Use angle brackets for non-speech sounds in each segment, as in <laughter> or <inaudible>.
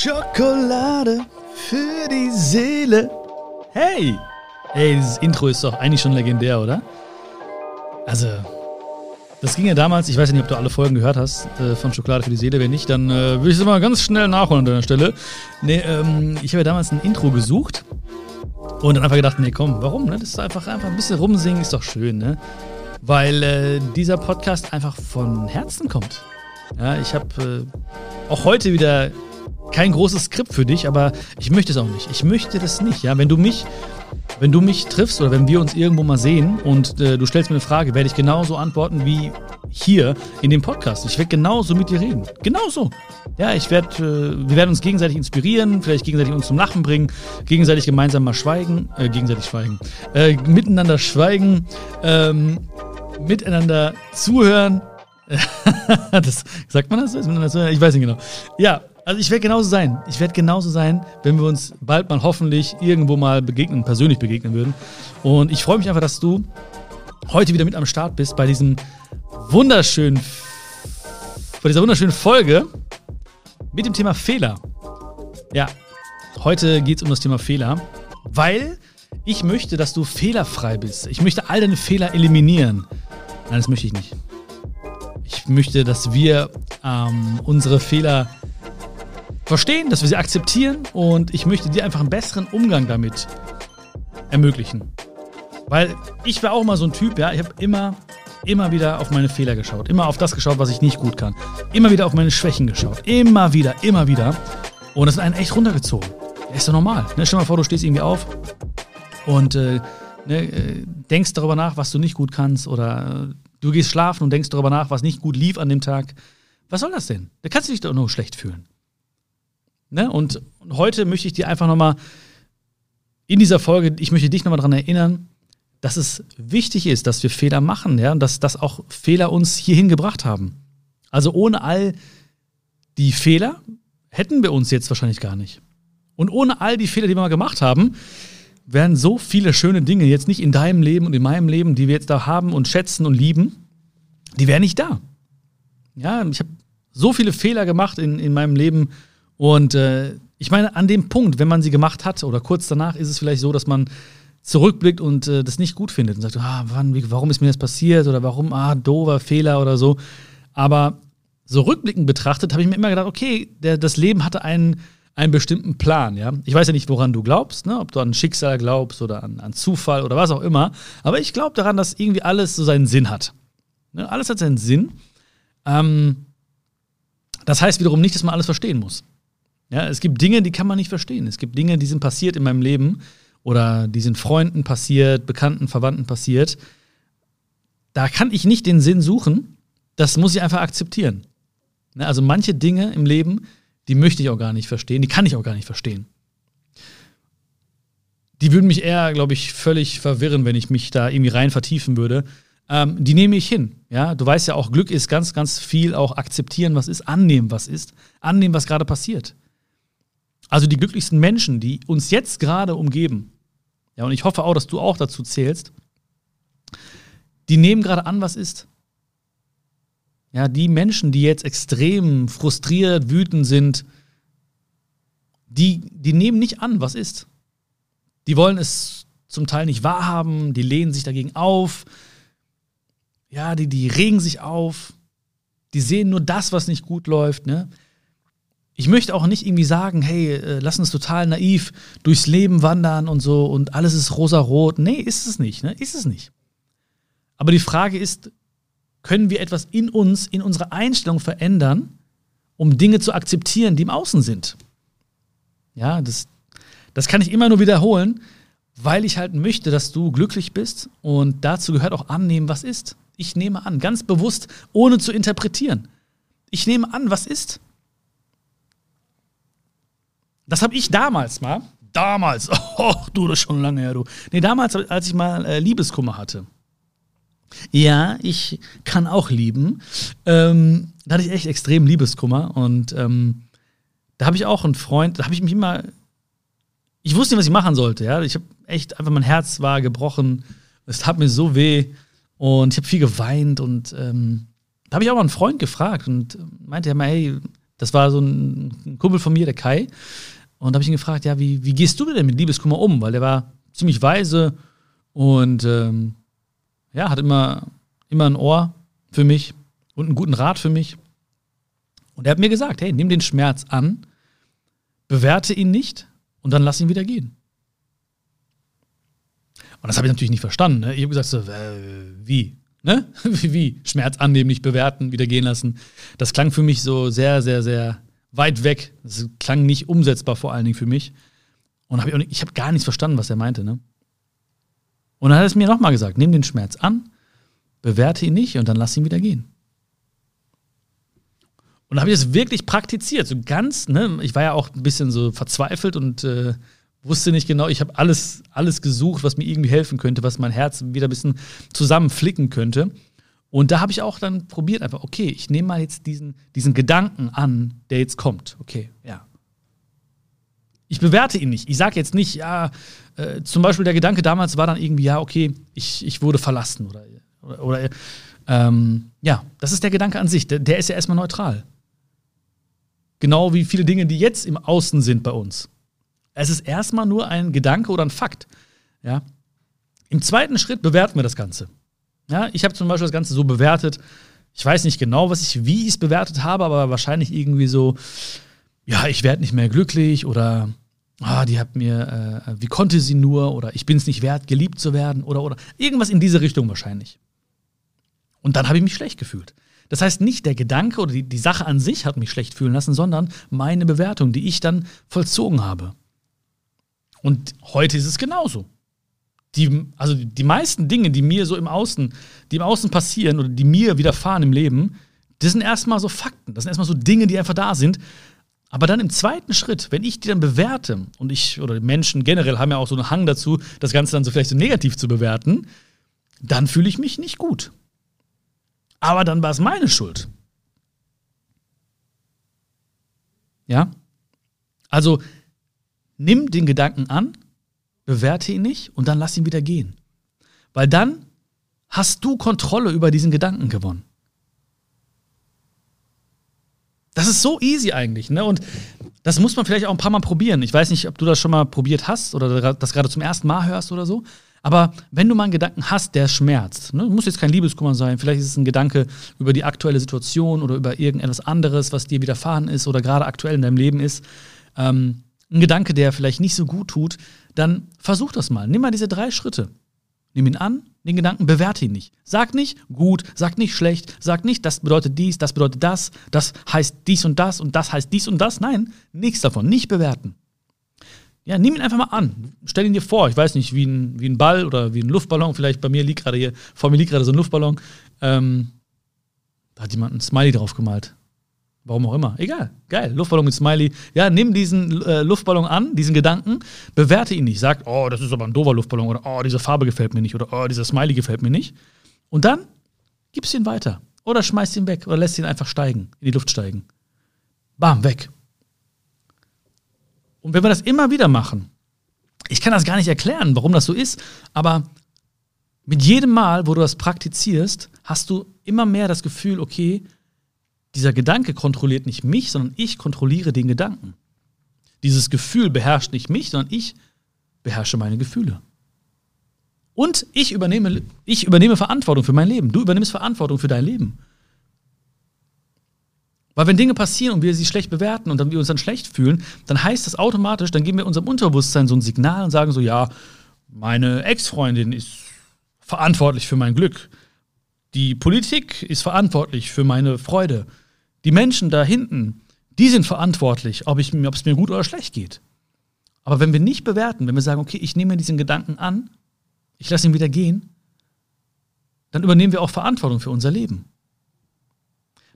Schokolade für die Seele. Hey! Ey, dieses Intro ist doch eigentlich schon legendär, oder? Also, das ging ja damals, ich weiß ja nicht, ob du alle Folgen gehört hast äh, von Schokolade für die Seele. Wenn nicht, dann äh, würde ich es mal ganz schnell nachholen an deiner Stelle. Nee, ähm, ich habe ja damals ein Intro gesucht und dann einfach gedacht, nee, komm, warum? Ne? Das ist einfach, einfach ein bisschen rumsingen, ist doch schön, ne? Weil äh, dieser Podcast einfach von Herzen kommt. Ja, ich habe äh, auch heute wieder kein großes Skript für dich, aber ich möchte es auch nicht. Ich möchte das nicht. Ja, wenn du mich, wenn du mich triffst oder wenn wir uns irgendwo mal sehen und äh, du stellst mir eine Frage, werde ich genauso antworten wie hier in dem Podcast. Ich werde genauso mit dir reden. Genauso. Ja, ich werde, äh, wir werden uns gegenseitig inspirieren, vielleicht gegenseitig uns zum Lachen bringen, gegenseitig gemeinsam mal schweigen, äh, gegenseitig schweigen, äh, miteinander schweigen, ähm, miteinander zuhören. <laughs> das, sagt man das? Ich weiß nicht genau. Ja, also ich werde genauso sein. Ich werde genauso sein, wenn wir uns bald mal hoffentlich irgendwo mal begegnen, persönlich begegnen würden. Und ich freue mich einfach, dass du heute wieder mit am Start bist bei diesem wunderschönen, bei dieser wunderschönen Folge mit dem Thema Fehler. Ja, heute geht es um das Thema Fehler, weil ich möchte, dass du fehlerfrei bist. Ich möchte all deine Fehler eliminieren. Nein, das möchte ich nicht. Ich möchte, dass wir ähm, unsere Fehler verstehen, dass wir sie akzeptieren und ich möchte dir einfach einen besseren Umgang damit ermöglichen. Weil ich war auch mal so ein Typ, ja, ich habe immer, immer wieder auf meine Fehler geschaut, immer auf das geschaut, was ich nicht gut kann, immer wieder auf meine Schwächen geschaut, immer wieder, immer wieder. Und das hat einen echt runtergezogen. Ja, ist doch normal. Ne? Stell dir mal vor, du stehst irgendwie auf und äh, ne, äh, denkst darüber nach, was du nicht gut kannst oder äh, Du gehst schlafen und denkst darüber nach, was nicht gut lief an dem Tag. Was soll das denn? Da kannst du dich doch nur schlecht fühlen. Ne? Und heute möchte ich dir einfach nochmal in dieser Folge, ich möchte dich nochmal daran erinnern, dass es wichtig ist, dass wir Fehler machen, ja, und dass, dass auch Fehler uns hierhin gebracht haben. Also ohne all die Fehler hätten wir uns jetzt wahrscheinlich gar nicht. Und ohne all die Fehler, die wir mal gemacht haben, wären so viele schöne Dinge jetzt nicht in deinem Leben und in meinem Leben, die wir jetzt da haben und schätzen und lieben, die wären nicht da. Ja, ich habe so viele Fehler gemacht in, in meinem Leben und äh, ich meine, an dem Punkt, wenn man sie gemacht hat oder kurz danach, ist es vielleicht so, dass man zurückblickt und äh, das nicht gut findet und sagt, ah, wann, wie, warum ist mir das passiert oder warum, ah, doofer Fehler oder so. Aber so rückblickend betrachtet habe ich mir immer gedacht, okay, der, das Leben hatte einen einen bestimmten Plan, ja. Ich weiß ja nicht, woran du glaubst, ne? ob du an Schicksal glaubst oder an, an Zufall oder was auch immer, aber ich glaube daran, dass irgendwie alles so seinen Sinn hat. Ne? Alles hat seinen Sinn. Ähm, das heißt wiederum nicht, dass man alles verstehen muss. Ja, es gibt Dinge, die kann man nicht verstehen. Es gibt Dinge, die sind passiert in meinem Leben oder die sind Freunden passiert, Bekannten, Verwandten passiert. Da kann ich nicht den Sinn suchen. Das muss ich einfach akzeptieren. Ne? Also manche Dinge im Leben, die möchte ich auch gar nicht verstehen, die kann ich auch gar nicht verstehen. Die würden mich eher, glaube ich, völlig verwirren, wenn ich mich da irgendwie rein vertiefen würde. Ähm, die nehme ich hin. Ja, du weißt ja auch, Glück ist ganz, ganz viel auch akzeptieren, was ist, annehmen, was ist, annehmen, was gerade passiert. Also die glücklichsten Menschen, die uns jetzt gerade umgeben, ja, und ich hoffe auch, dass du auch dazu zählst, die nehmen gerade an, was ist. Ja, die Menschen, die jetzt extrem frustriert, wütend sind, die, die nehmen nicht an, was ist. Die wollen es zum Teil nicht wahrhaben, die lehnen sich dagegen auf. Ja, die, die regen sich auf. Die sehen nur das, was nicht gut läuft. Ne? Ich möchte auch nicht irgendwie sagen, hey, äh, lass uns total naiv durchs Leben wandern und so und alles ist rosa-rot. Nee, ist es nicht. Ne? Ist es nicht. Aber die Frage ist, können wir etwas in uns, in unserer Einstellung verändern, um Dinge zu akzeptieren, die im Außen sind. Ja, das, das kann ich immer nur wiederholen, weil ich halt möchte, dass du glücklich bist und dazu gehört auch annehmen, was ist. Ich nehme an, ganz bewusst, ohne zu interpretieren. Ich nehme an, was ist. Das habe ich damals mal, damals, <laughs> oh, du, das ist schon lange her, du. Nee, damals, als ich mal äh, Liebeskummer hatte. Ja, ich kann auch lieben. Ähm, da hatte ich echt extrem Liebeskummer und ähm, da habe ich auch einen Freund, da habe ich mich immer. Ich wusste nicht, was ich machen sollte. Ja? Ich habe echt einfach, mein Herz war gebrochen. Es tat mir so weh und ich habe viel geweint und ähm, da habe ich auch mal einen Freund gefragt und meinte ja mal, hey, Das war so ein, Kumpel von mir, der Kai. Und da habe ich ihn gefragt, ja, wie, wie gehst du denn mit Liebeskummer um? Weil der war ziemlich weise und ähm, ja, hat immer, immer ein Ohr für mich und einen guten Rat für mich. Und er hat mir gesagt, hey, nimm den Schmerz an, bewerte ihn nicht und dann lass ihn wieder gehen. Und das habe ich natürlich nicht verstanden. Ne? Ich habe gesagt, so, äh, wie? Ne? <laughs> wie? Wie? Schmerz annehmen, nicht bewerten, wieder gehen lassen. Das klang für mich so sehr, sehr, sehr weit weg. Das klang nicht umsetzbar vor allen Dingen für mich. Und hab ich, ich habe gar nichts verstanden, was er meinte. Ne? Und dann hat er es mir nochmal gesagt, nimm den Schmerz an, bewerte ihn nicht und dann lass ihn wieder gehen. Und da habe ich das wirklich praktiziert, so ganz, ne? Ich war ja auch ein bisschen so verzweifelt und äh, wusste nicht genau, ich habe alles, alles gesucht, was mir irgendwie helfen könnte, was mein Herz wieder ein bisschen zusammenflicken könnte. Und da habe ich auch dann probiert, einfach, okay, ich nehme mal jetzt diesen, diesen Gedanken an, der jetzt kommt. Okay, ja. Ich bewerte ihn nicht. Ich sage jetzt nicht, ja, äh, zum Beispiel der Gedanke damals war dann irgendwie, ja, okay, ich, ich wurde verlassen oder, oder, oder ähm, ja, das ist der Gedanke an sich. Der, der ist ja erstmal neutral. Genau wie viele Dinge, die jetzt im Außen sind bei uns. Es ist erstmal nur ein Gedanke oder ein Fakt. Ja? Im zweiten Schritt bewerten wir das Ganze. Ja, ich habe zum Beispiel das Ganze so bewertet. Ich weiß nicht genau, was ich, wie ich es bewertet habe, aber wahrscheinlich irgendwie so, ja, ich werde nicht mehr glücklich oder ah, die hat mir, äh, wie konnte sie nur oder ich bin es nicht wert, geliebt zu werden oder oder irgendwas in diese Richtung wahrscheinlich. Und dann habe ich mich schlecht gefühlt. Das heißt, nicht der Gedanke oder die, die Sache an sich hat mich schlecht fühlen lassen, sondern meine Bewertung, die ich dann vollzogen habe. Und heute ist es genauso. Die, also die meisten Dinge, die mir so im Außen, die im Außen passieren oder die mir widerfahren im Leben, das sind erstmal so Fakten. Das sind erstmal so Dinge, die einfach da sind. Aber dann im zweiten Schritt, wenn ich die dann bewerte, und ich oder Menschen generell haben ja auch so einen Hang dazu, das Ganze dann so vielleicht so negativ zu bewerten, dann fühle ich mich nicht gut. Aber dann war es meine Schuld. Ja? Also nimm den Gedanken an, bewerte ihn nicht und dann lass ihn wieder gehen. Weil dann hast du Kontrolle über diesen Gedanken gewonnen. Das ist so easy eigentlich, ne? Und das muss man vielleicht auch ein paar Mal probieren. Ich weiß nicht, ob du das schon mal probiert hast oder das gerade zum ersten Mal hörst oder so. Aber wenn du mal einen Gedanken hast, der schmerzt, ne, muss jetzt kein Liebeskummer sein, vielleicht ist es ein Gedanke über die aktuelle Situation oder über irgendetwas anderes, was dir widerfahren ist oder gerade aktuell in deinem Leben ist, ähm, ein Gedanke, der vielleicht nicht so gut tut, dann versuch das mal. Nimm mal diese drei Schritte. Nimm ihn an, den Gedanken, bewerte ihn nicht. Sag nicht gut, sag nicht schlecht, sag nicht, das bedeutet dies, das bedeutet das, das heißt dies und das und das heißt dies und das. Nein, nichts davon, nicht bewerten. Ja, nimm ihn einfach mal an. Stell ihn dir vor, ich weiß nicht, wie ein, wie ein Ball oder wie ein Luftballon. Vielleicht bei mir liegt gerade hier, vor mir liegt gerade so ein Luftballon. Ähm, da hat jemand ein Smiley drauf gemalt. Warum auch immer. Egal. Geil. Luftballon mit Smiley. Ja, nimm diesen äh, Luftballon an, diesen Gedanken, bewerte ihn nicht. Sag, oh, das ist aber ein doofer Luftballon oder oh, diese Farbe gefällt mir nicht oder oh, dieser Smiley gefällt mir nicht. Und dann gibst ihn weiter. Oder schmeißt ihn weg oder lässt ihn einfach steigen, in die Luft steigen. Bam, weg. Und wenn wir das immer wieder machen, ich kann das gar nicht erklären, warum das so ist, aber mit jedem Mal, wo du das praktizierst, hast du immer mehr das Gefühl, okay, dieser Gedanke kontrolliert nicht mich, sondern ich kontrolliere den Gedanken. Dieses Gefühl beherrscht nicht mich, sondern ich beherrsche meine Gefühle. Und ich übernehme, ich übernehme Verantwortung für mein Leben. Du übernimmst Verantwortung für dein Leben. Weil wenn Dinge passieren und wir sie schlecht bewerten und dann wir uns dann schlecht fühlen, dann heißt das automatisch, dann geben wir unserem Unterbewusstsein so ein Signal und sagen so, ja, meine Ex-Freundin ist verantwortlich für mein Glück. Die Politik ist verantwortlich für meine Freude. Die Menschen da hinten, die sind verantwortlich, ob, es mir gut oder schlecht geht. Aber wenn wir nicht bewerten, wenn wir sagen, okay, ich nehme diesen Gedanken an, ich lasse ihn wieder gehen, dann übernehmen wir auch Verantwortung für unser Leben.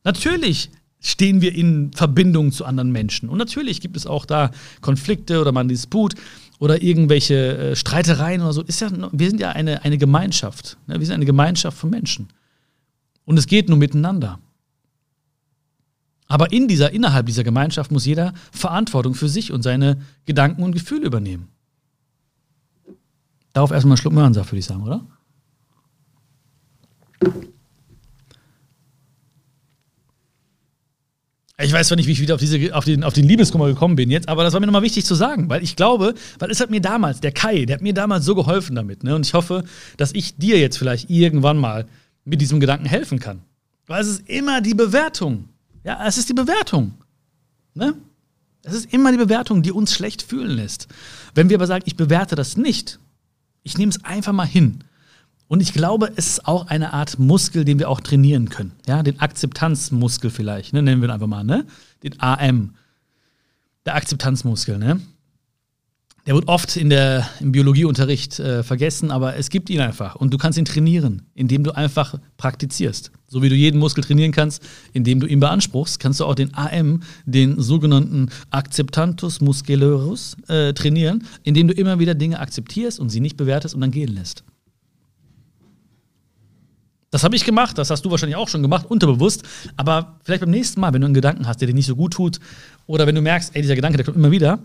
Natürlich stehen wir in Verbindung zu anderen Menschen. Und natürlich gibt es auch da Konflikte oder mal einen Disput oder irgendwelche äh, Streitereien oder so. Ist ja, wir sind ja eine, eine Gemeinschaft. Ne? Wir sind eine Gemeinschaft von Menschen. Und es geht nur miteinander. Aber in dieser, innerhalb dieser Gemeinschaft muss jeder Verantwortung für sich und seine Gedanken und Gefühle übernehmen. Darauf erstmal einen Schluck Möhrensaft, würde ich sagen, oder? Ich weiß zwar nicht, wie ich wieder auf, diese, auf, den, auf den Liebeskummer gekommen bin jetzt, aber das war mir nochmal wichtig zu sagen, weil ich glaube, weil es hat mir damals, der Kai, der hat mir damals so geholfen damit. Ne? Und ich hoffe, dass ich dir jetzt vielleicht irgendwann mal mit diesem Gedanken helfen kann. Weil es ist immer die Bewertung. Ja, es ist die Bewertung. Ne? Es ist immer die Bewertung, die uns schlecht fühlen lässt. Wenn wir aber sagen, ich bewerte das nicht, ich nehme es einfach mal hin. Und ich glaube, es ist auch eine Art Muskel, den wir auch trainieren können. Ja, den Akzeptanzmuskel vielleicht, ne? nennen wir ihn einfach mal, ne? Den AM. Der Akzeptanzmuskel, ne? Der wird oft in der, im Biologieunterricht äh, vergessen, aber es gibt ihn einfach. Und du kannst ihn trainieren, indem du einfach praktizierst. So wie du jeden Muskel trainieren kannst, indem du ihn beanspruchst, kannst du auch den AM, den sogenannten Acceptantus muscularus, äh, trainieren, indem du immer wieder Dinge akzeptierst und sie nicht bewertest und dann gehen lässt. Das habe ich gemacht, das hast du wahrscheinlich auch schon gemacht, unterbewusst. Aber vielleicht beim nächsten Mal, wenn du einen Gedanken hast, der dir nicht so gut tut, oder wenn du merkst, ey, dieser Gedanke, der kommt immer wieder,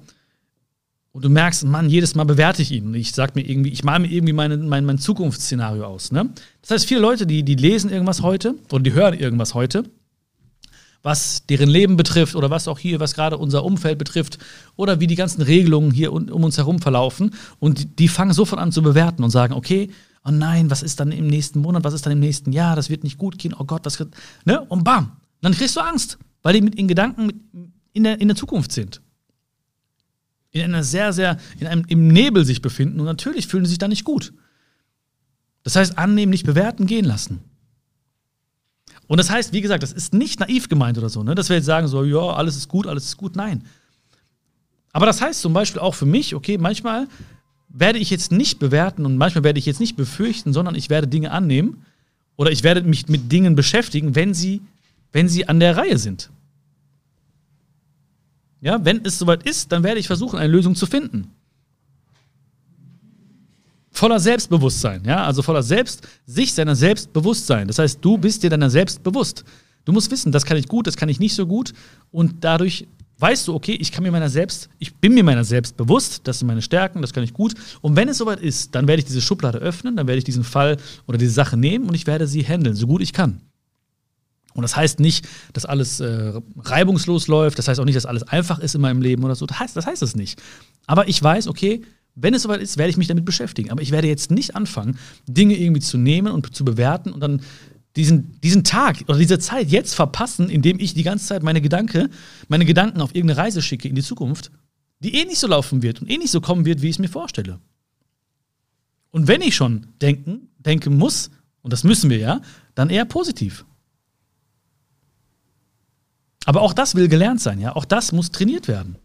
und du merkst, Mann, jedes Mal bewerte ich ihn. Ich sag mir irgendwie, ich male mir irgendwie meine, mein, mein Zukunftsszenario aus. Ne? Das heißt, viele Leute, die, die lesen irgendwas heute oder die hören irgendwas heute, was deren Leben betrifft oder was auch hier, was gerade unser Umfeld betrifft oder wie die ganzen Regelungen hier um, um uns herum verlaufen. Und die, die fangen sofort an zu bewerten und sagen, okay, oh nein, was ist dann im nächsten Monat, was ist dann im nächsten Jahr, das wird nicht gut gehen, oh Gott, was wird, ne? Und bam, dann kriegst du Angst, weil die mit in Gedanken in der, in der Zukunft sind in einer sehr, sehr, in einem, im Nebel sich befinden und natürlich fühlen sie sich da nicht gut. Das heißt, annehmen, nicht bewerten, gehen lassen. Und das heißt, wie gesagt, das ist nicht naiv gemeint oder so, ne? dass wir jetzt sagen, so, ja, alles ist gut, alles ist gut. Nein. Aber das heißt zum Beispiel auch für mich, okay, manchmal werde ich jetzt nicht bewerten und manchmal werde ich jetzt nicht befürchten, sondern ich werde Dinge annehmen oder ich werde mich mit Dingen beschäftigen, wenn sie, wenn sie an der Reihe sind. Ja, wenn es soweit ist, dann werde ich versuchen, eine Lösung zu finden. Voller Selbstbewusstsein, ja, also voller Selbst, sich seiner Selbstbewusstsein. Das heißt, du bist dir deiner selbst bewusst. Du musst wissen, das kann ich gut, das kann ich nicht so gut. Und dadurch weißt du, okay, ich kann mir meiner selbst, ich bin mir meiner selbst bewusst, das sind meine Stärken, das kann ich gut. Und wenn es soweit ist, dann werde ich diese Schublade öffnen, dann werde ich diesen Fall oder diese Sache nehmen und ich werde sie handeln, so gut ich kann. Und das heißt nicht, dass alles äh, reibungslos läuft, das heißt auch nicht, dass alles einfach ist in meinem Leben oder so. Das heißt, das heißt es nicht. Aber ich weiß, okay, wenn es soweit ist, werde ich mich damit beschäftigen. Aber ich werde jetzt nicht anfangen, Dinge irgendwie zu nehmen und zu bewerten und dann diesen, diesen Tag oder diese Zeit jetzt verpassen, indem ich die ganze Zeit meine Gedanken, meine Gedanken auf irgendeine Reise schicke in die Zukunft, die eh nicht so laufen wird und eh nicht so kommen wird, wie ich es mir vorstelle. Und wenn ich schon denken, denken muss, und das müssen wir ja, dann eher positiv. Aber auch das will gelernt sein, ja. Auch das muss trainiert werden.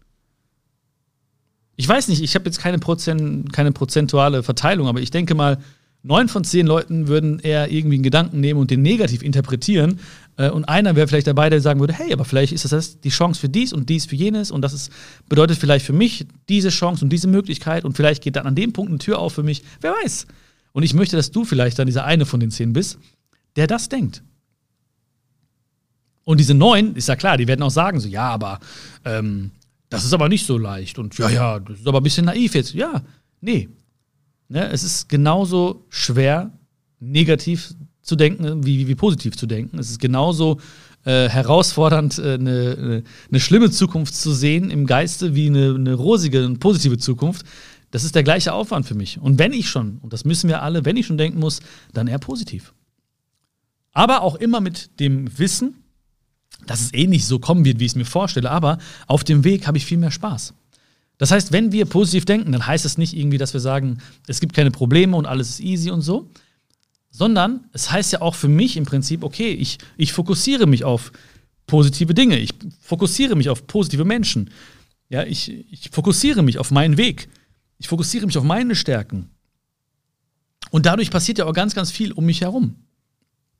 Ich weiß nicht, ich habe jetzt keine, Prozent, keine prozentuale Verteilung, aber ich denke mal, neun von zehn Leuten würden eher irgendwie einen Gedanken nehmen und den negativ interpretieren. Äh, und einer wäre vielleicht dabei, der sagen würde, hey, aber vielleicht ist das die Chance für dies und dies für jenes und das ist, bedeutet vielleicht für mich diese Chance und diese Möglichkeit und vielleicht geht dann an dem Punkt eine Tür auf für mich. Wer weiß. Und ich möchte, dass du vielleicht dann dieser eine von den zehn bist, der das denkt. Und diese neun, ist ja klar, die werden auch sagen so, ja, aber ähm, das ist aber nicht so leicht. Und ja, ja, das ist aber ein bisschen naiv jetzt. Ja, nee. Ne, es ist genauso schwer, negativ zu denken, wie, wie positiv zu denken. Es ist genauso äh, herausfordernd, äh, eine, eine, eine, schlimme Zukunft zu sehen im Geiste, wie eine, eine rosige, eine positive Zukunft. Das ist der gleiche Aufwand für mich. Und wenn ich schon, und das müssen wir alle, wenn ich schon denken muss, dann eher positiv. Aber auch immer mit dem Wissen, dass es eh nicht so kommen wird, wie ich es mir vorstelle, aber auf dem Weg habe ich viel mehr Spaß. Das heißt, wenn wir positiv denken, dann heißt es nicht irgendwie, dass wir sagen, es gibt keine Probleme und alles ist easy und so, sondern es heißt ja auch für mich im Prinzip, okay, ich, ich fokussiere mich auf positive Dinge, ich fokussiere mich auf positive Menschen, ja, ich, ich fokussiere mich auf meinen Weg, ich fokussiere mich auf meine Stärken. Und dadurch passiert ja auch ganz, ganz viel um mich herum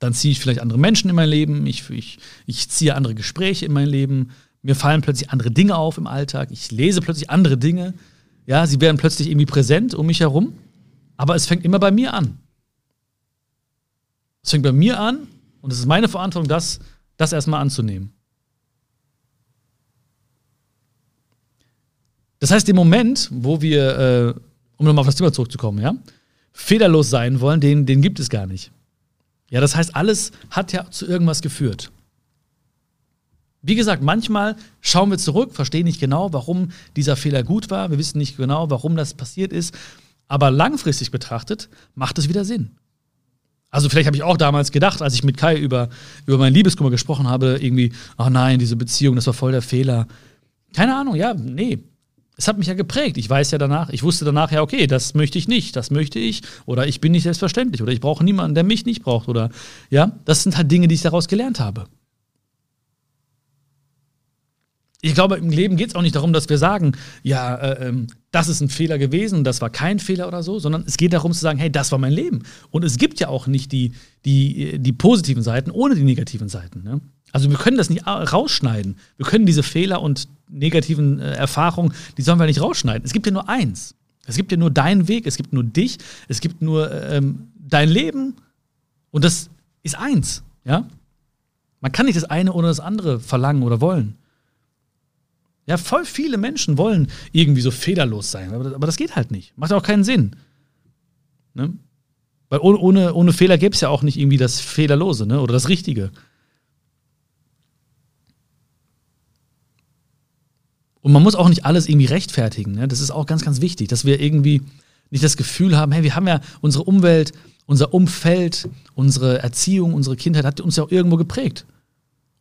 dann ziehe ich vielleicht andere Menschen in mein Leben, ich, ich, ich ziehe andere Gespräche in mein Leben, mir fallen plötzlich andere Dinge auf im Alltag, ich lese plötzlich andere Dinge, ja, sie werden plötzlich irgendwie präsent um mich herum, aber es fängt immer bei mir an. Es fängt bei mir an und es ist meine Verantwortung, das, das erstmal anzunehmen. Das heißt, den Moment, wo wir, äh, um nochmal auf das Thema zurückzukommen, ja, fehlerlos sein wollen, den, den gibt es gar nicht. Ja, das heißt, alles hat ja zu irgendwas geführt. Wie gesagt, manchmal schauen wir zurück, verstehen nicht genau, warum dieser Fehler gut war. Wir wissen nicht genau, warum das passiert ist. Aber langfristig betrachtet macht es wieder Sinn. Also vielleicht habe ich auch damals gedacht, als ich mit Kai über, über meinen Liebeskummer gesprochen habe, irgendwie, ach nein, diese Beziehung, das war voll der Fehler. Keine Ahnung, ja, nee. Es hat mich ja geprägt. Ich weiß ja danach, ich wusste danach ja, okay, das möchte ich nicht, das möchte ich, oder ich bin nicht selbstverständlich, oder ich brauche niemanden, der mich nicht braucht, oder ja, das sind halt Dinge, die ich daraus gelernt habe. Ich glaube, im Leben geht es auch nicht darum, dass wir sagen, ja, äh, ähm, das ist ein Fehler gewesen, das war kein Fehler oder so, sondern es geht darum zu sagen, hey, das war mein Leben. Und es gibt ja auch nicht die, die, die positiven Seiten ohne die negativen Seiten. Ne? Also wir können das nicht rausschneiden. Wir können diese Fehler und negativen äh, Erfahrungen, die sollen wir nicht rausschneiden. Es gibt ja nur eins. Es gibt ja nur deinen Weg, es gibt nur dich, es gibt nur ähm, dein Leben und das ist eins. Ja? Man kann nicht das eine oder das andere verlangen oder wollen. Ja, voll viele Menschen wollen irgendwie so fehlerlos sein, aber, aber das geht halt nicht. Macht auch keinen Sinn. Ne? Weil ohne, ohne, ohne Fehler gäbe es ja auch nicht irgendwie das Fehlerlose ne? oder das Richtige. Und man muss auch nicht alles irgendwie rechtfertigen. Ne? Das ist auch ganz, ganz wichtig, dass wir irgendwie nicht das Gefühl haben, hey, wir haben ja unsere Umwelt, unser Umfeld, unsere Erziehung, unsere Kindheit hat uns ja auch irgendwo geprägt.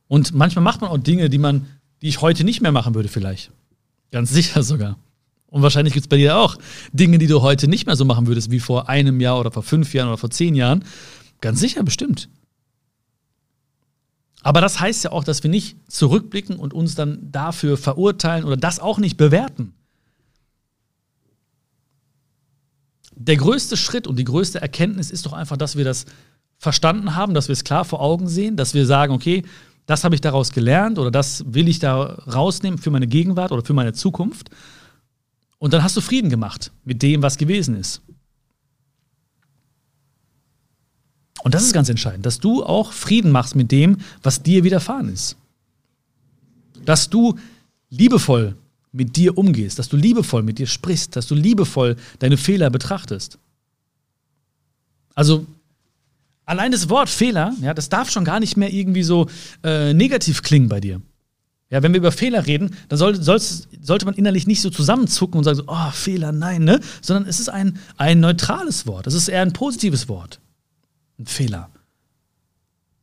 Und manchmal macht man auch Dinge, die man die ich heute nicht mehr machen würde, vielleicht. Ganz sicher sogar. Und wahrscheinlich gibt es bei dir auch Dinge, die du heute nicht mehr so machen würdest wie vor einem Jahr oder vor fünf Jahren oder vor zehn Jahren. Ganz sicher, bestimmt. Aber das heißt ja auch, dass wir nicht zurückblicken und uns dann dafür verurteilen oder das auch nicht bewerten. Der größte Schritt und die größte Erkenntnis ist doch einfach, dass wir das verstanden haben, dass wir es klar vor Augen sehen, dass wir sagen, okay, das habe ich daraus gelernt oder das will ich da rausnehmen für meine Gegenwart oder für meine Zukunft. Und dann hast du Frieden gemacht mit dem, was gewesen ist. Und das ist ganz entscheidend, dass du auch Frieden machst mit dem, was dir widerfahren ist. Dass du liebevoll mit dir umgehst, dass du liebevoll mit dir sprichst, dass du liebevoll deine Fehler betrachtest. Also Allein das Wort Fehler, ja, das darf schon gar nicht mehr irgendwie so äh, negativ klingen bei dir. Ja, wenn wir über Fehler reden, dann soll, sollte man innerlich nicht so zusammenzucken und sagen so, oh, Fehler, nein, ne? Sondern es ist ein, ein neutrales Wort. Es ist eher ein positives Wort. Ein Fehler.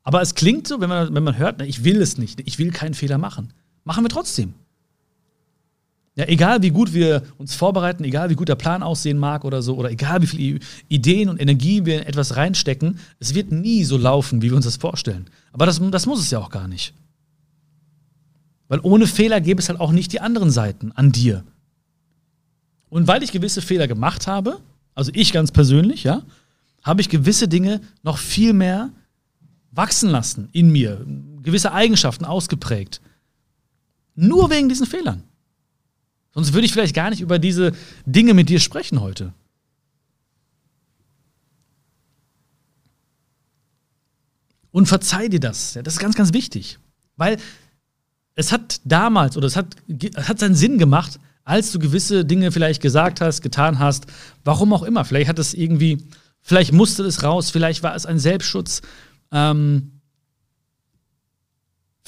Aber es klingt so, wenn man, wenn man hört, ich will es nicht, ich will keinen Fehler machen. Machen wir trotzdem. Ja, egal wie gut wir uns vorbereiten, egal wie gut der Plan aussehen mag oder so, oder egal wie viele Ideen und Energie wir in etwas reinstecken, es wird nie so laufen, wie wir uns das vorstellen. Aber das, das muss es ja auch gar nicht. Weil ohne Fehler gäbe es halt auch nicht die anderen Seiten an dir. Und weil ich gewisse Fehler gemacht habe, also ich ganz persönlich, ja, habe ich gewisse Dinge noch viel mehr wachsen lassen in mir, gewisse Eigenschaften ausgeprägt. Nur wegen diesen Fehlern. Sonst würde ich vielleicht gar nicht über diese Dinge mit dir sprechen heute. Und verzeih dir das. das ist ganz, ganz wichtig. Weil es hat damals oder es hat, es hat seinen Sinn gemacht, als du gewisse Dinge vielleicht gesagt hast, getan hast, warum auch immer. Vielleicht hat es irgendwie, vielleicht musste es raus, vielleicht war es ein Selbstschutz. Ähm,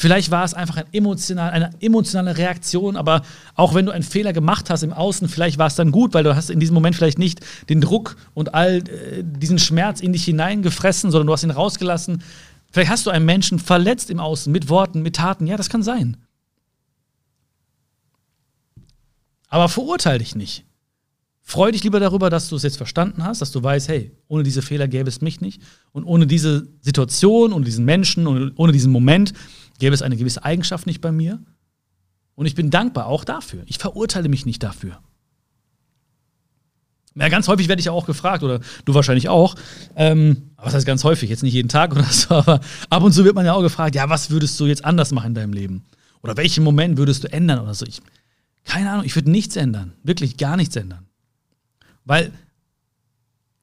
Vielleicht war es einfach ein emotional, eine emotionale Reaktion, aber auch wenn du einen Fehler gemacht hast im Außen, vielleicht war es dann gut, weil du hast in diesem Moment vielleicht nicht den Druck und all äh, diesen Schmerz in dich hineingefressen, sondern du hast ihn rausgelassen. Vielleicht hast du einen Menschen verletzt im Außen mit Worten, mit Taten. Ja, das kann sein. Aber verurteile dich nicht. Freu dich lieber darüber, dass du es jetzt verstanden hast, dass du weißt, hey, ohne diese Fehler gäbe es mich nicht. Und ohne diese Situation, ohne diesen Menschen, ohne, ohne diesen Moment gäbe es eine gewisse Eigenschaft nicht bei mir. Und ich bin dankbar auch dafür. Ich verurteile mich nicht dafür. Ja, ganz häufig werde ich ja auch gefragt, oder du wahrscheinlich auch. Ähm, was heißt ganz häufig? Jetzt nicht jeden Tag oder so, aber ab und zu wird man ja auch gefragt, ja, was würdest du jetzt anders machen in deinem Leben? Oder welchen Moment würdest du ändern oder so? Ich, keine Ahnung, ich würde nichts ändern. Wirklich gar nichts ändern. Weil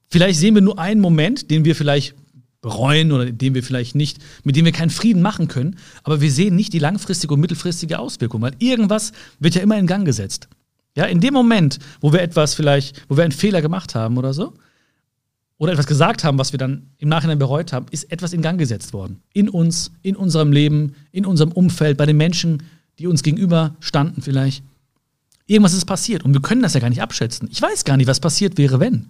vielleicht sehen wir nur einen Moment, den wir vielleicht bereuen oder dem wir vielleicht nicht, mit dem wir keinen Frieden machen können, aber wir sehen nicht die langfristige und mittelfristige Auswirkung, weil irgendwas wird ja immer in Gang gesetzt. Ja, in dem Moment, wo wir etwas vielleicht, wo wir einen Fehler gemacht haben oder so, oder etwas gesagt haben, was wir dann im Nachhinein bereut haben, ist etwas in Gang gesetzt worden. In uns, in unserem Leben, in unserem Umfeld, bei den Menschen, die uns gegenüber standen vielleicht. Irgendwas ist passiert und wir können das ja gar nicht abschätzen. Ich weiß gar nicht, was passiert wäre, wenn.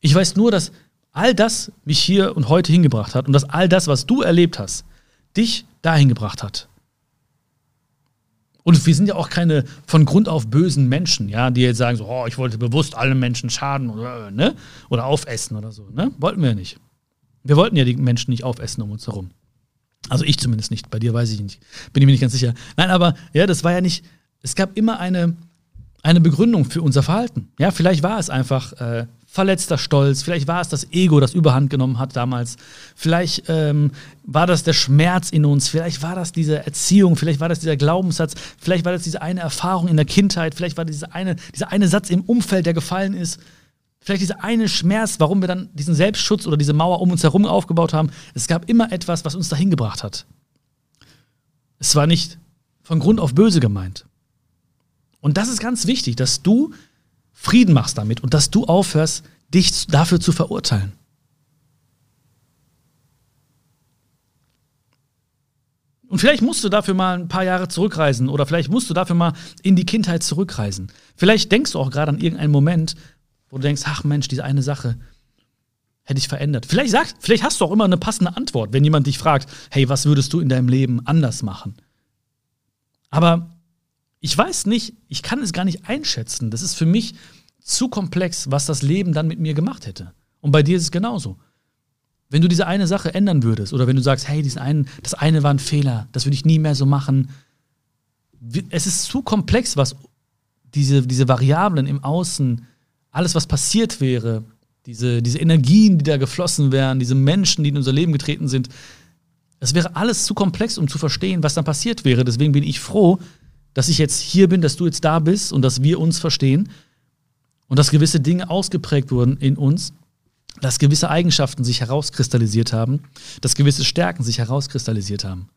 Ich weiß nur, dass all das mich hier und heute hingebracht hat und dass all das, was du erlebt hast, dich dahin gebracht hat. Und wir sind ja auch keine von Grund auf bösen Menschen, ja, die jetzt sagen so, oh, ich wollte bewusst allen Menschen schaden oder, ne? oder aufessen oder so. Ne? Wollten wir ja nicht. Wir wollten ja die Menschen nicht aufessen um uns herum. Also ich zumindest nicht. Bei dir weiß ich nicht. Bin ich mir nicht ganz sicher. Nein, aber ja, das war ja nicht. Es gab immer eine, eine Begründung für unser Verhalten. Ja, vielleicht war es einfach äh, verletzter Stolz, vielleicht war es das Ego, das Überhand genommen hat damals, vielleicht ähm, war das der Schmerz in uns, vielleicht war das diese Erziehung, vielleicht war das dieser Glaubenssatz, vielleicht war das diese eine Erfahrung in der Kindheit, vielleicht war diese eine, dieser eine Satz im Umfeld, der gefallen ist, vielleicht dieser eine Schmerz, warum wir dann diesen Selbstschutz oder diese Mauer um uns herum aufgebaut haben. Es gab immer etwas, was uns dahin gebracht hat. Es war nicht von Grund auf böse gemeint. Und das ist ganz wichtig, dass du Frieden machst damit und dass du aufhörst, dich dafür zu verurteilen. Und vielleicht musst du dafür mal ein paar Jahre zurückreisen oder vielleicht musst du dafür mal in die Kindheit zurückreisen. Vielleicht denkst du auch gerade an irgendeinen Moment, wo du denkst, ach Mensch, diese eine Sache hätte ich verändert. Vielleicht, sagst, vielleicht hast du auch immer eine passende Antwort, wenn jemand dich fragt, hey, was würdest du in deinem Leben anders machen? Aber ich weiß nicht, ich kann es gar nicht einschätzen. Das ist für mich zu komplex, was das Leben dann mit mir gemacht hätte. Und bei dir ist es genauso. Wenn du diese eine Sache ändern würdest oder wenn du sagst, hey, diesen einen, das eine war ein Fehler, das würde ich nie mehr so machen. Es ist zu komplex, was diese, diese Variablen im Außen, alles, was passiert wäre, diese, diese Energien, die da geflossen wären, diese Menschen, die in unser Leben getreten sind, es wäre alles zu komplex, um zu verstehen, was dann passiert wäre. Deswegen bin ich froh, dass ich jetzt hier bin, dass du jetzt da bist und dass wir uns verstehen und dass gewisse Dinge ausgeprägt wurden in uns, dass gewisse Eigenschaften sich herauskristallisiert haben, dass gewisse Stärken sich herauskristallisiert haben.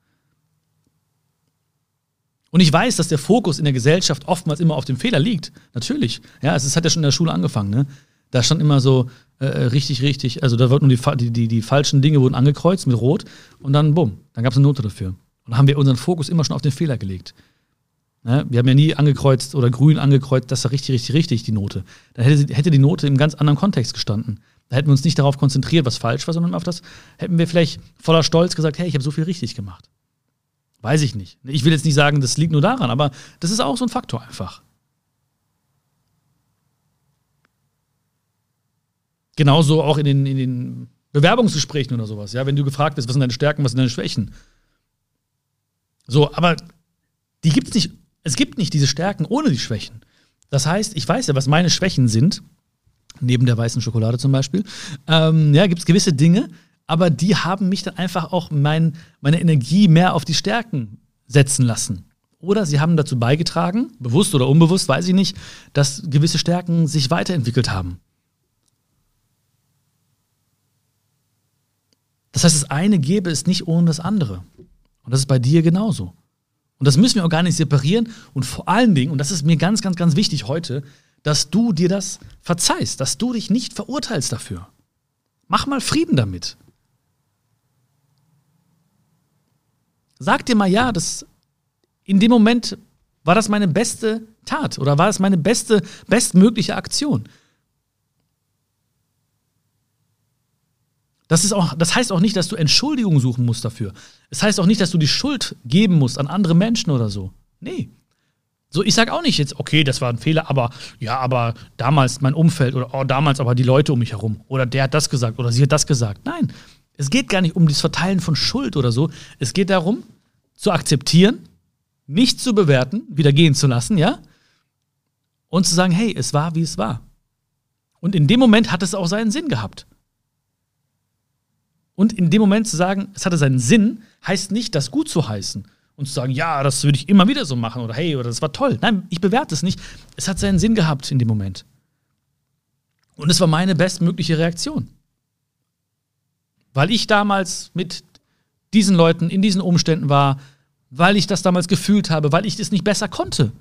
Und ich weiß, dass der Fokus in der Gesellschaft oftmals immer auf dem Fehler liegt. Natürlich. Ja, es hat ja schon in der Schule angefangen. Ne? Da stand immer so äh, richtig, richtig, also da wurden die, die, die, die falschen Dinge wurden angekreuzt mit Rot und dann bumm, dann gab es eine Note dafür. Und dann haben wir unseren Fokus immer schon auf den Fehler gelegt. Ne? Wir haben ja nie angekreuzt oder grün angekreuzt, das war richtig, richtig, richtig, die Note. Dann hätte, hätte die Note im ganz anderen Kontext gestanden. Da hätten wir uns nicht darauf konzentriert, was falsch war, sondern auf das hätten wir vielleicht voller Stolz gesagt, hey, ich habe so viel richtig gemacht. Weiß ich nicht. Ich will jetzt nicht sagen, das liegt nur daran, aber das ist auch so ein Faktor einfach. Genauso auch in den, in den Bewerbungsgesprächen oder sowas. Ja, wenn du gefragt bist, was sind deine Stärken, was sind deine Schwächen. So, aber die gibt es nicht es gibt nicht diese Stärken ohne die Schwächen. Das heißt, ich weiß ja, was meine Schwächen sind, neben der weißen Schokolade zum Beispiel. Ähm, ja, gibt es gewisse Dinge, aber die haben mich dann einfach auch mein, meine Energie mehr auf die Stärken setzen lassen. Oder sie haben dazu beigetragen, bewusst oder unbewusst, weiß ich nicht, dass gewisse Stärken sich weiterentwickelt haben. Das heißt, das eine gäbe es nicht ohne das andere. Und das ist bei dir genauso. Und das müssen wir auch gar nicht separieren. Und vor allen Dingen, und das ist mir ganz, ganz, ganz wichtig heute, dass du dir das verzeihst, dass du dich nicht verurteilst dafür. Mach mal Frieden damit. Sag dir mal, ja, das in dem Moment war das meine beste Tat oder war das meine beste, bestmögliche Aktion. Das, ist auch, das heißt auch nicht, dass du Entschuldigung suchen musst dafür. Es heißt auch nicht, dass du die Schuld geben musst an andere Menschen oder so. Nee. So, ich sage auch nicht jetzt, okay, das war ein Fehler, aber ja, aber damals mein Umfeld oder oh, damals aber die Leute um mich herum oder der hat das gesagt oder sie hat das gesagt. Nein, es geht gar nicht um das Verteilen von Schuld oder so. Es geht darum, zu akzeptieren, nicht zu bewerten, wieder gehen zu lassen, ja? Und zu sagen, hey, es war, wie es war. Und in dem Moment hat es auch seinen Sinn gehabt. Und in dem Moment zu sagen, es hatte seinen Sinn, heißt nicht, das gut zu heißen. Und zu sagen, ja, das würde ich immer wieder so machen oder hey, oder das war toll. Nein, ich bewerte es nicht. Es hat seinen Sinn gehabt in dem Moment. Und es war meine bestmögliche Reaktion. Weil ich damals mit diesen Leuten in diesen Umständen war, weil ich das damals gefühlt habe, weil ich das nicht besser konnte.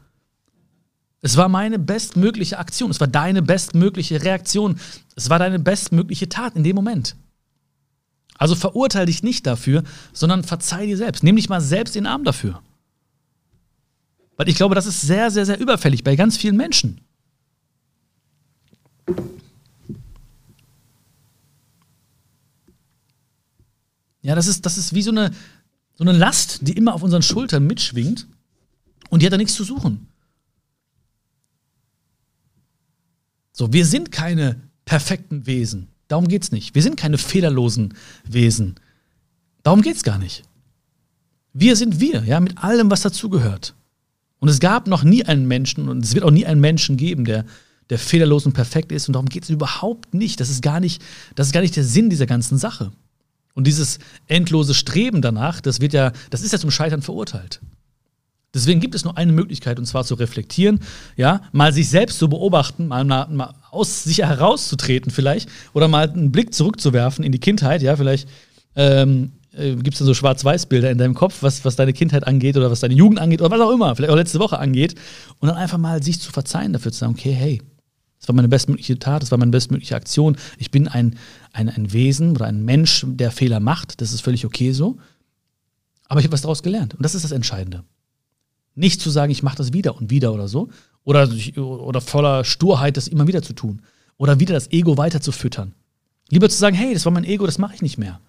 Es war meine bestmögliche Aktion. Es war deine bestmögliche Reaktion. Es war deine bestmögliche Tat in dem Moment. Also verurteile dich nicht dafür, sondern verzeih dir selbst. Nimm dich mal selbst in den Arm dafür. Weil ich glaube, das ist sehr, sehr, sehr überfällig bei ganz vielen Menschen. Ja, das ist, das ist wie so eine, so eine Last, die immer auf unseren Schultern mitschwingt und die hat da nichts zu suchen. So, wir sind keine perfekten Wesen. Darum geht es nicht. Wir sind keine fehlerlosen Wesen. Darum geht es gar nicht. Wir sind wir, ja, mit allem, was dazugehört. Und es gab noch nie einen Menschen und es wird auch nie einen Menschen geben, der, der fehlerlos und perfekt ist. Und darum geht es überhaupt nicht. Das ist gar nicht, das ist gar nicht der Sinn dieser ganzen Sache. Und dieses endlose Streben danach, das wird ja, das ist ja zum Scheitern verurteilt. Deswegen gibt es nur eine Möglichkeit, und zwar zu reflektieren, ja, mal sich selbst zu beobachten, mal, mal aus sich herauszutreten vielleicht, oder mal einen Blick zurückzuwerfen in die Kindheit, ja, vielleicht ähm, äh, gibt es da so Schwarz-Weiß-Bilder in deinem Kopf, was, was deine Kindheit angeht oder was deine Jugend angeht oder was auch immer, vielleicht auch letzte Woche angeht, und dann einfach mal sich zu verzeihen, dafür zu sagen, okay, hey, das war meine bestmögliche Tat, das war meine bestmögliche Aktion, ich bin ein, ein, ein Wesen oder ein Mensch, der Fehler macht, das ist völlig okay so, aber ich habe was daraus gelernt und das ist das Entscheidende. Nicht zu sagen, ich mache das wieder und wieder oder so. Oder, oder voller Sturheit das immer wieder zu tun. Oder wieder das Ego weiter zu füttern. Lieber zu sagen, hey, das war mein Ego, das mache ich nicht mehr.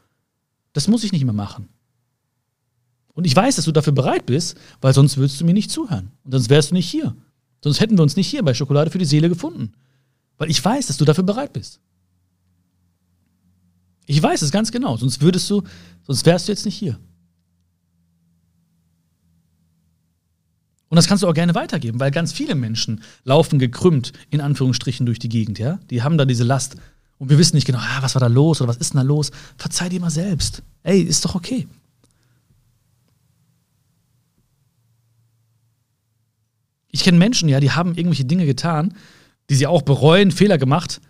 Das muss ich nicht mehr machen. Und ich weiß, dass du dafür bereit bist, weil sonst würdest du mir nicht zuhören. Und sonst wärst du nicht hier. Sonst hätten wir uns nicht hier bei Schokolade für die Seele gefunden. Weil ich weiß, dass du dafür bereit bist. Ich weiß es ganz genau. Sonst würdest du, sonst wärst du jetzt nicht hier. Und das kannst du auch gerne weitergeben, weil ganz viele Menschen laufen gekrümmt, in Anführungsstrichen, durch die Gegend, ja? Die haben da diese Last. Und wir wissen nicht genau, ah, was war da los oder was ist denn da los? Verzeih dir mal selbst. Ey, ist doch okay. Ich kenne Menschen, ja, die haben irgendwelche Dinge getan, die sie auch bereuen, Fehler gemacht,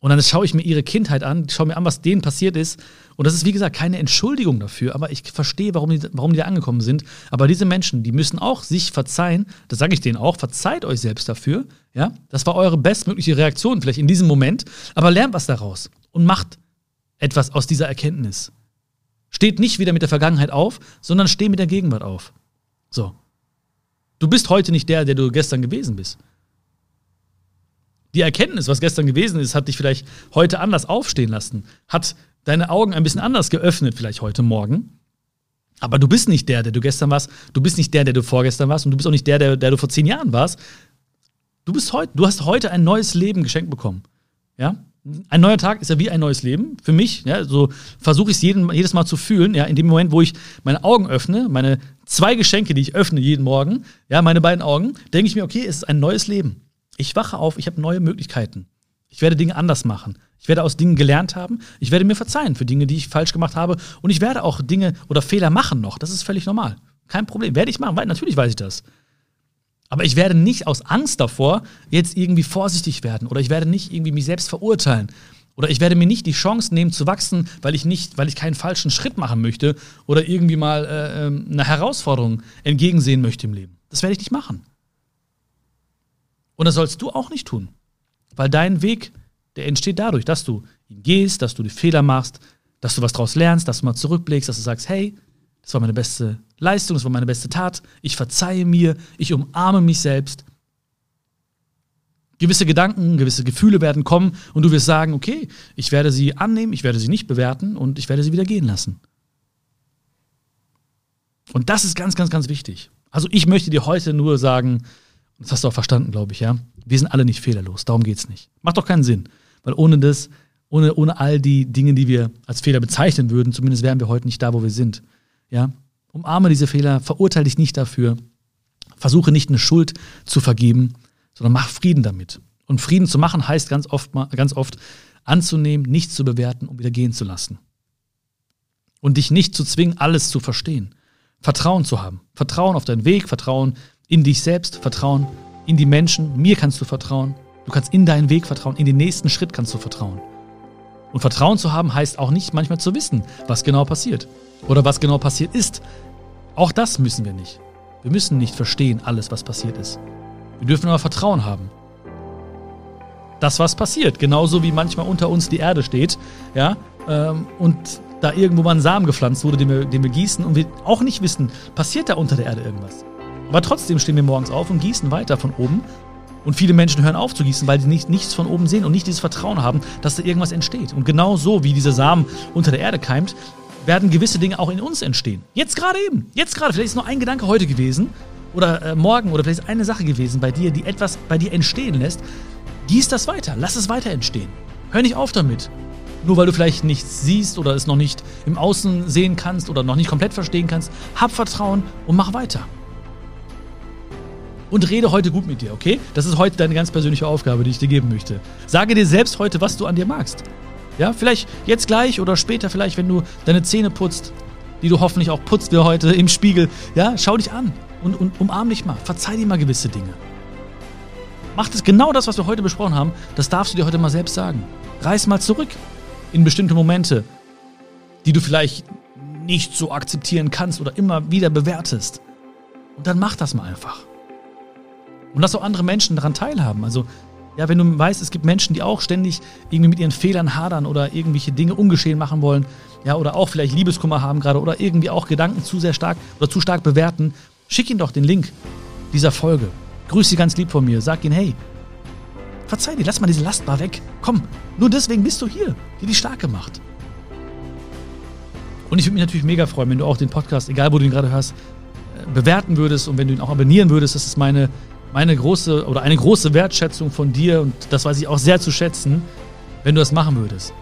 und dann schaue ich mir ihre Kindheit an, schaue mir an, was denen passiert ist. Und das ist, wie gesagt, keine Entschuldigung dafür, aber ich verstehe, warum die, warum die da angekommen sind. Aber diese Menschen, die müssen auch sich verzeihen, das sage ich denen auch, verzeiht euch selbst dafür. Ja? Das war eure bestmögliche Reaktion, vielleicht in diesem Moment, aber lernt was daraus und macht etwas aus dieser Erkenntnis. Steht nicht wieder mit der Vergangenheit auf, sondern steh mit der Gegenwart auf. So. Du bist heute nicht der, der du gestern gewesen bist die Erkenntnis, was gestern gewesen ist, hat dich vielleicht heute anders aufstehen lassen, hat deine Augen ein bisschen anders geöffnet, vielleicht heute Morgen. Aber du bist nicht der, der du gestern warst. Du bist nicht der, der du vorgestern warst. Und du bist auch nicht der, der, der du vor zehn Jahren warst. Du bist heute, du hast heute ein neues Leben geschenkt bekommen. Ja? Ein neuer Tag ist ja wie ein neues Leben. Für mich, ja, so versuche ich es jedes Mal zu fühlen. Ja, in dem Moment, wo ich meine Augen öffne, meine zwei Geschenke, die ich öffne jeden Morgen, ja, meine beiden Augen, denke ich mir, okay, es ist ein neues Leben. Ich wache auf, ich habe neue Möglichkeiten. Ich werde Dinge anders machen. Ich werde aus Dingen gelernt haben. Ich werde mir verzeihen für Dinge, die ich falsch gemacht habe. Und ich werde auch Dinge oder Fehler machen noch. Das ist völlig normal. Kein Problem. Werde ich machen, weil natürlich weiß ich das. Aber ich werde nicht aus Angst davor jetzt irgendwie vorsichtig werden oder ich werde nicht irgendwie mich selbst verurteilen oder ich werde mir nicht die Chance nehmen zu wachsen, weil ich nicht, weil ich keinen falschen Schritt machen möchte oder irgendwie mal äh, ähm, einer Herausforderung entgegensehen möchte im Leben. Das werde ich nicht machen. Und das sollst du auch nicht tun. Weil dein Weg, der entsteht dadurch, dass du ihn gehst, dass du die Fehler machst, dass du was daraus lernst, dass du mal zurückblickst, dass du sagst, hey, das war meine beste Leistung, das war meine beste Tat, ich verzeihe mir, ich umarme mich selbst. Gewisse Gedanken, gewisse Gefühle werden kommen und du wirst sagen, okay, ich werde sie annehmen, ich werde sie nicht bewerten und ich werde sie wieder gehen lassen. Und das ist ganz, ganz, ganz wichtig. Also ich möchte dir heute nur sagen, das hast du auch verstanden, glaube ich, ja. Wir sind alle nicht fehlerlos, darum geht es nicht. Macht doch keinen Sinn, weil ohne das, ohne, ohne all die Dinge, die wir als Fehler bezeichnen würden, zumindest wären wir heute nicht da, wo wir sind. Ja? Umarme diese Fehler, verurteile dich nicht dafür, versuche nicht eine Schuld zu vergeben, sondern mach Frieden damit. Und Frieden zu machen heißt ganz oft, ganz oft anzunehmen, nichts zu bewerten und wieder gehen zu lassen. Und dich nicht zu zwingen, alles zu verstehen. Vertrauen zu haben. Vertrauen auf deinen Weg, Vertrauen in dich selbst vertrauen, in die Menschen. Mir kannst du vertrauen. Du kannst in deinen Weg vertrauen, in den nächsten Schritt kannst du vertrauen. Und Vertrauen zu haben heißt auch nicht manchmal zu wissen, was genau passiert oder was genau passiert ist. Auch das müssen wir nicht. Wir müssen nicht verstehen alles, was passiert ist. Wir dürfen aber Vertrauen haben. Das, was passiert. Genauso wie manchmal unter uns die Erde steht, ja, ähm, und da irgendwo mal ein Samen gepflanzt wurde, den wir, den wir gießen und wir auch nicht wissen, passiert da unter der Erde irgendwas. Aber trotzdem stehen wir morgens auf und gießen weiter von oben. Und viele Menschen hören auf zu gießen, weil sie nicht, nichts von oben sehen und nicht dieses Vertrauen haben, dass da irgendwas entsteht. Und genau so, wie dieser Samen unter der Erde keimt, werden gewisse Dinge auch in uns entstehen. Jetzt gerade eben. Jetzt gerade. Vielleicht ist nur ein Gedanke heute gewesen oder äh, morgen oder vielleicht ist eine Sache gewesen bei dir, die etwas bei dir entstehen lässt. Gieß das weiter. Lass es weiter entstehen. Hör nicht auf damit. Nur weil du vielleicht nichts siehst oder es noch nicht im Außen sehen kannst oder noch nicht komplett verstehen kannst, hab Vertrauen und mach weiter. Und rede heute gut mit dir, okay? Das ist heute deine ganz persönliche Aufgabe, die ich dir geben möchte. Sage dir selbst heute, was du an dir magst. Ja, vielleicht jetzt gleich oder später, vielleicht, wenn du deine Zähne putzt, die du hoffentlich auch putzt wie heute im Spiegel. Ja, schau dich an und, und umarm dich mal. Verzeih dir mal gewisse Dinge. Mach das genau das, was wir heute besprochen haben, das darfst du dir heute mal selbst sagen. Reiß mal zurück in bestimmte Momente, die du vielleicht nicht so akzeptieren kannst oder immer wieder bewertest. Und dann mach das mal einfach. Und lass auch andere Menschen daran teilhaben. Also ja, wenn du weißt, es gibt Menschen, die auch ständig irgendwie mit ihren Fehlern hadern oder irgendwelche Dinge ungeschehen machen wollen, ja, oder auch vielleicht Liebeskummer haben gerade oder irgendwie auch Gedanken zu sehr stark oder zu stark bewerten, schick ihnen doch den Link dieser Folge. Grüß sie ganz lieb von mir. Sag ihnen, hey, verzeih dir, lass mal diese Lastbar weg. Komm, nur deswegen bist du hier, die dich stark gemacht. Und ich würde mich natürlich mega freuen, wenn du auch den Podcast, egal wo du ihn gerade hörst, äh, bewerten würdest und wenn du ihn auch abonnieren würdest. Das ist meine meine große oder eine große Wertschätzung von dir und das weiß ich auch sehr zu schätzen, wenn du das machen würdest.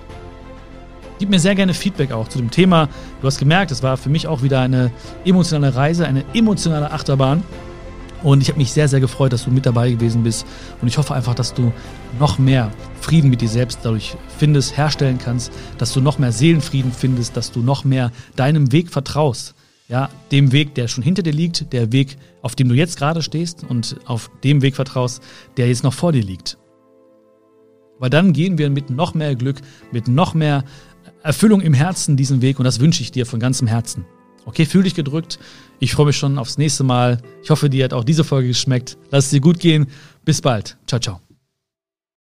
Gib mir sehr gerne Feedback auch zu dem Thema. Du hast gemerkt, es war für mich auch wieder eine emotionale Reise, eine emotionale Achterbahn. Und ich habe mich sehr, sehr gefreut, dass du mit dabei gewesen bist. Und ich hoffe einfach, dass du noch mehr Frieden mit dir selbst dadurch findest, herstellen kannst, dass du noch mehr Seelenfrieden findest, dass du noch mehr deinem Weg vertraust ja, dem Weg, der schon hinter dir liegt, der Weg, auf dem du jetzt gerade stehst und auf dem Weg vertraust, der jetzt noch vor dir liegt. Weil dann gehen wir mit noch mehr Glück, mit noch mehr Erfüllung im Herzen diesen Weg und das wünsche ich dir von ganzem Herzen. Okay, fühl dich gedrückt. Ich freue mich schon aufs nächste Mal. Ich hoffe, dir hat auch diese Folge geschmeckt. Lass es dir gut gehen. Bis bald. Ciao, ciao.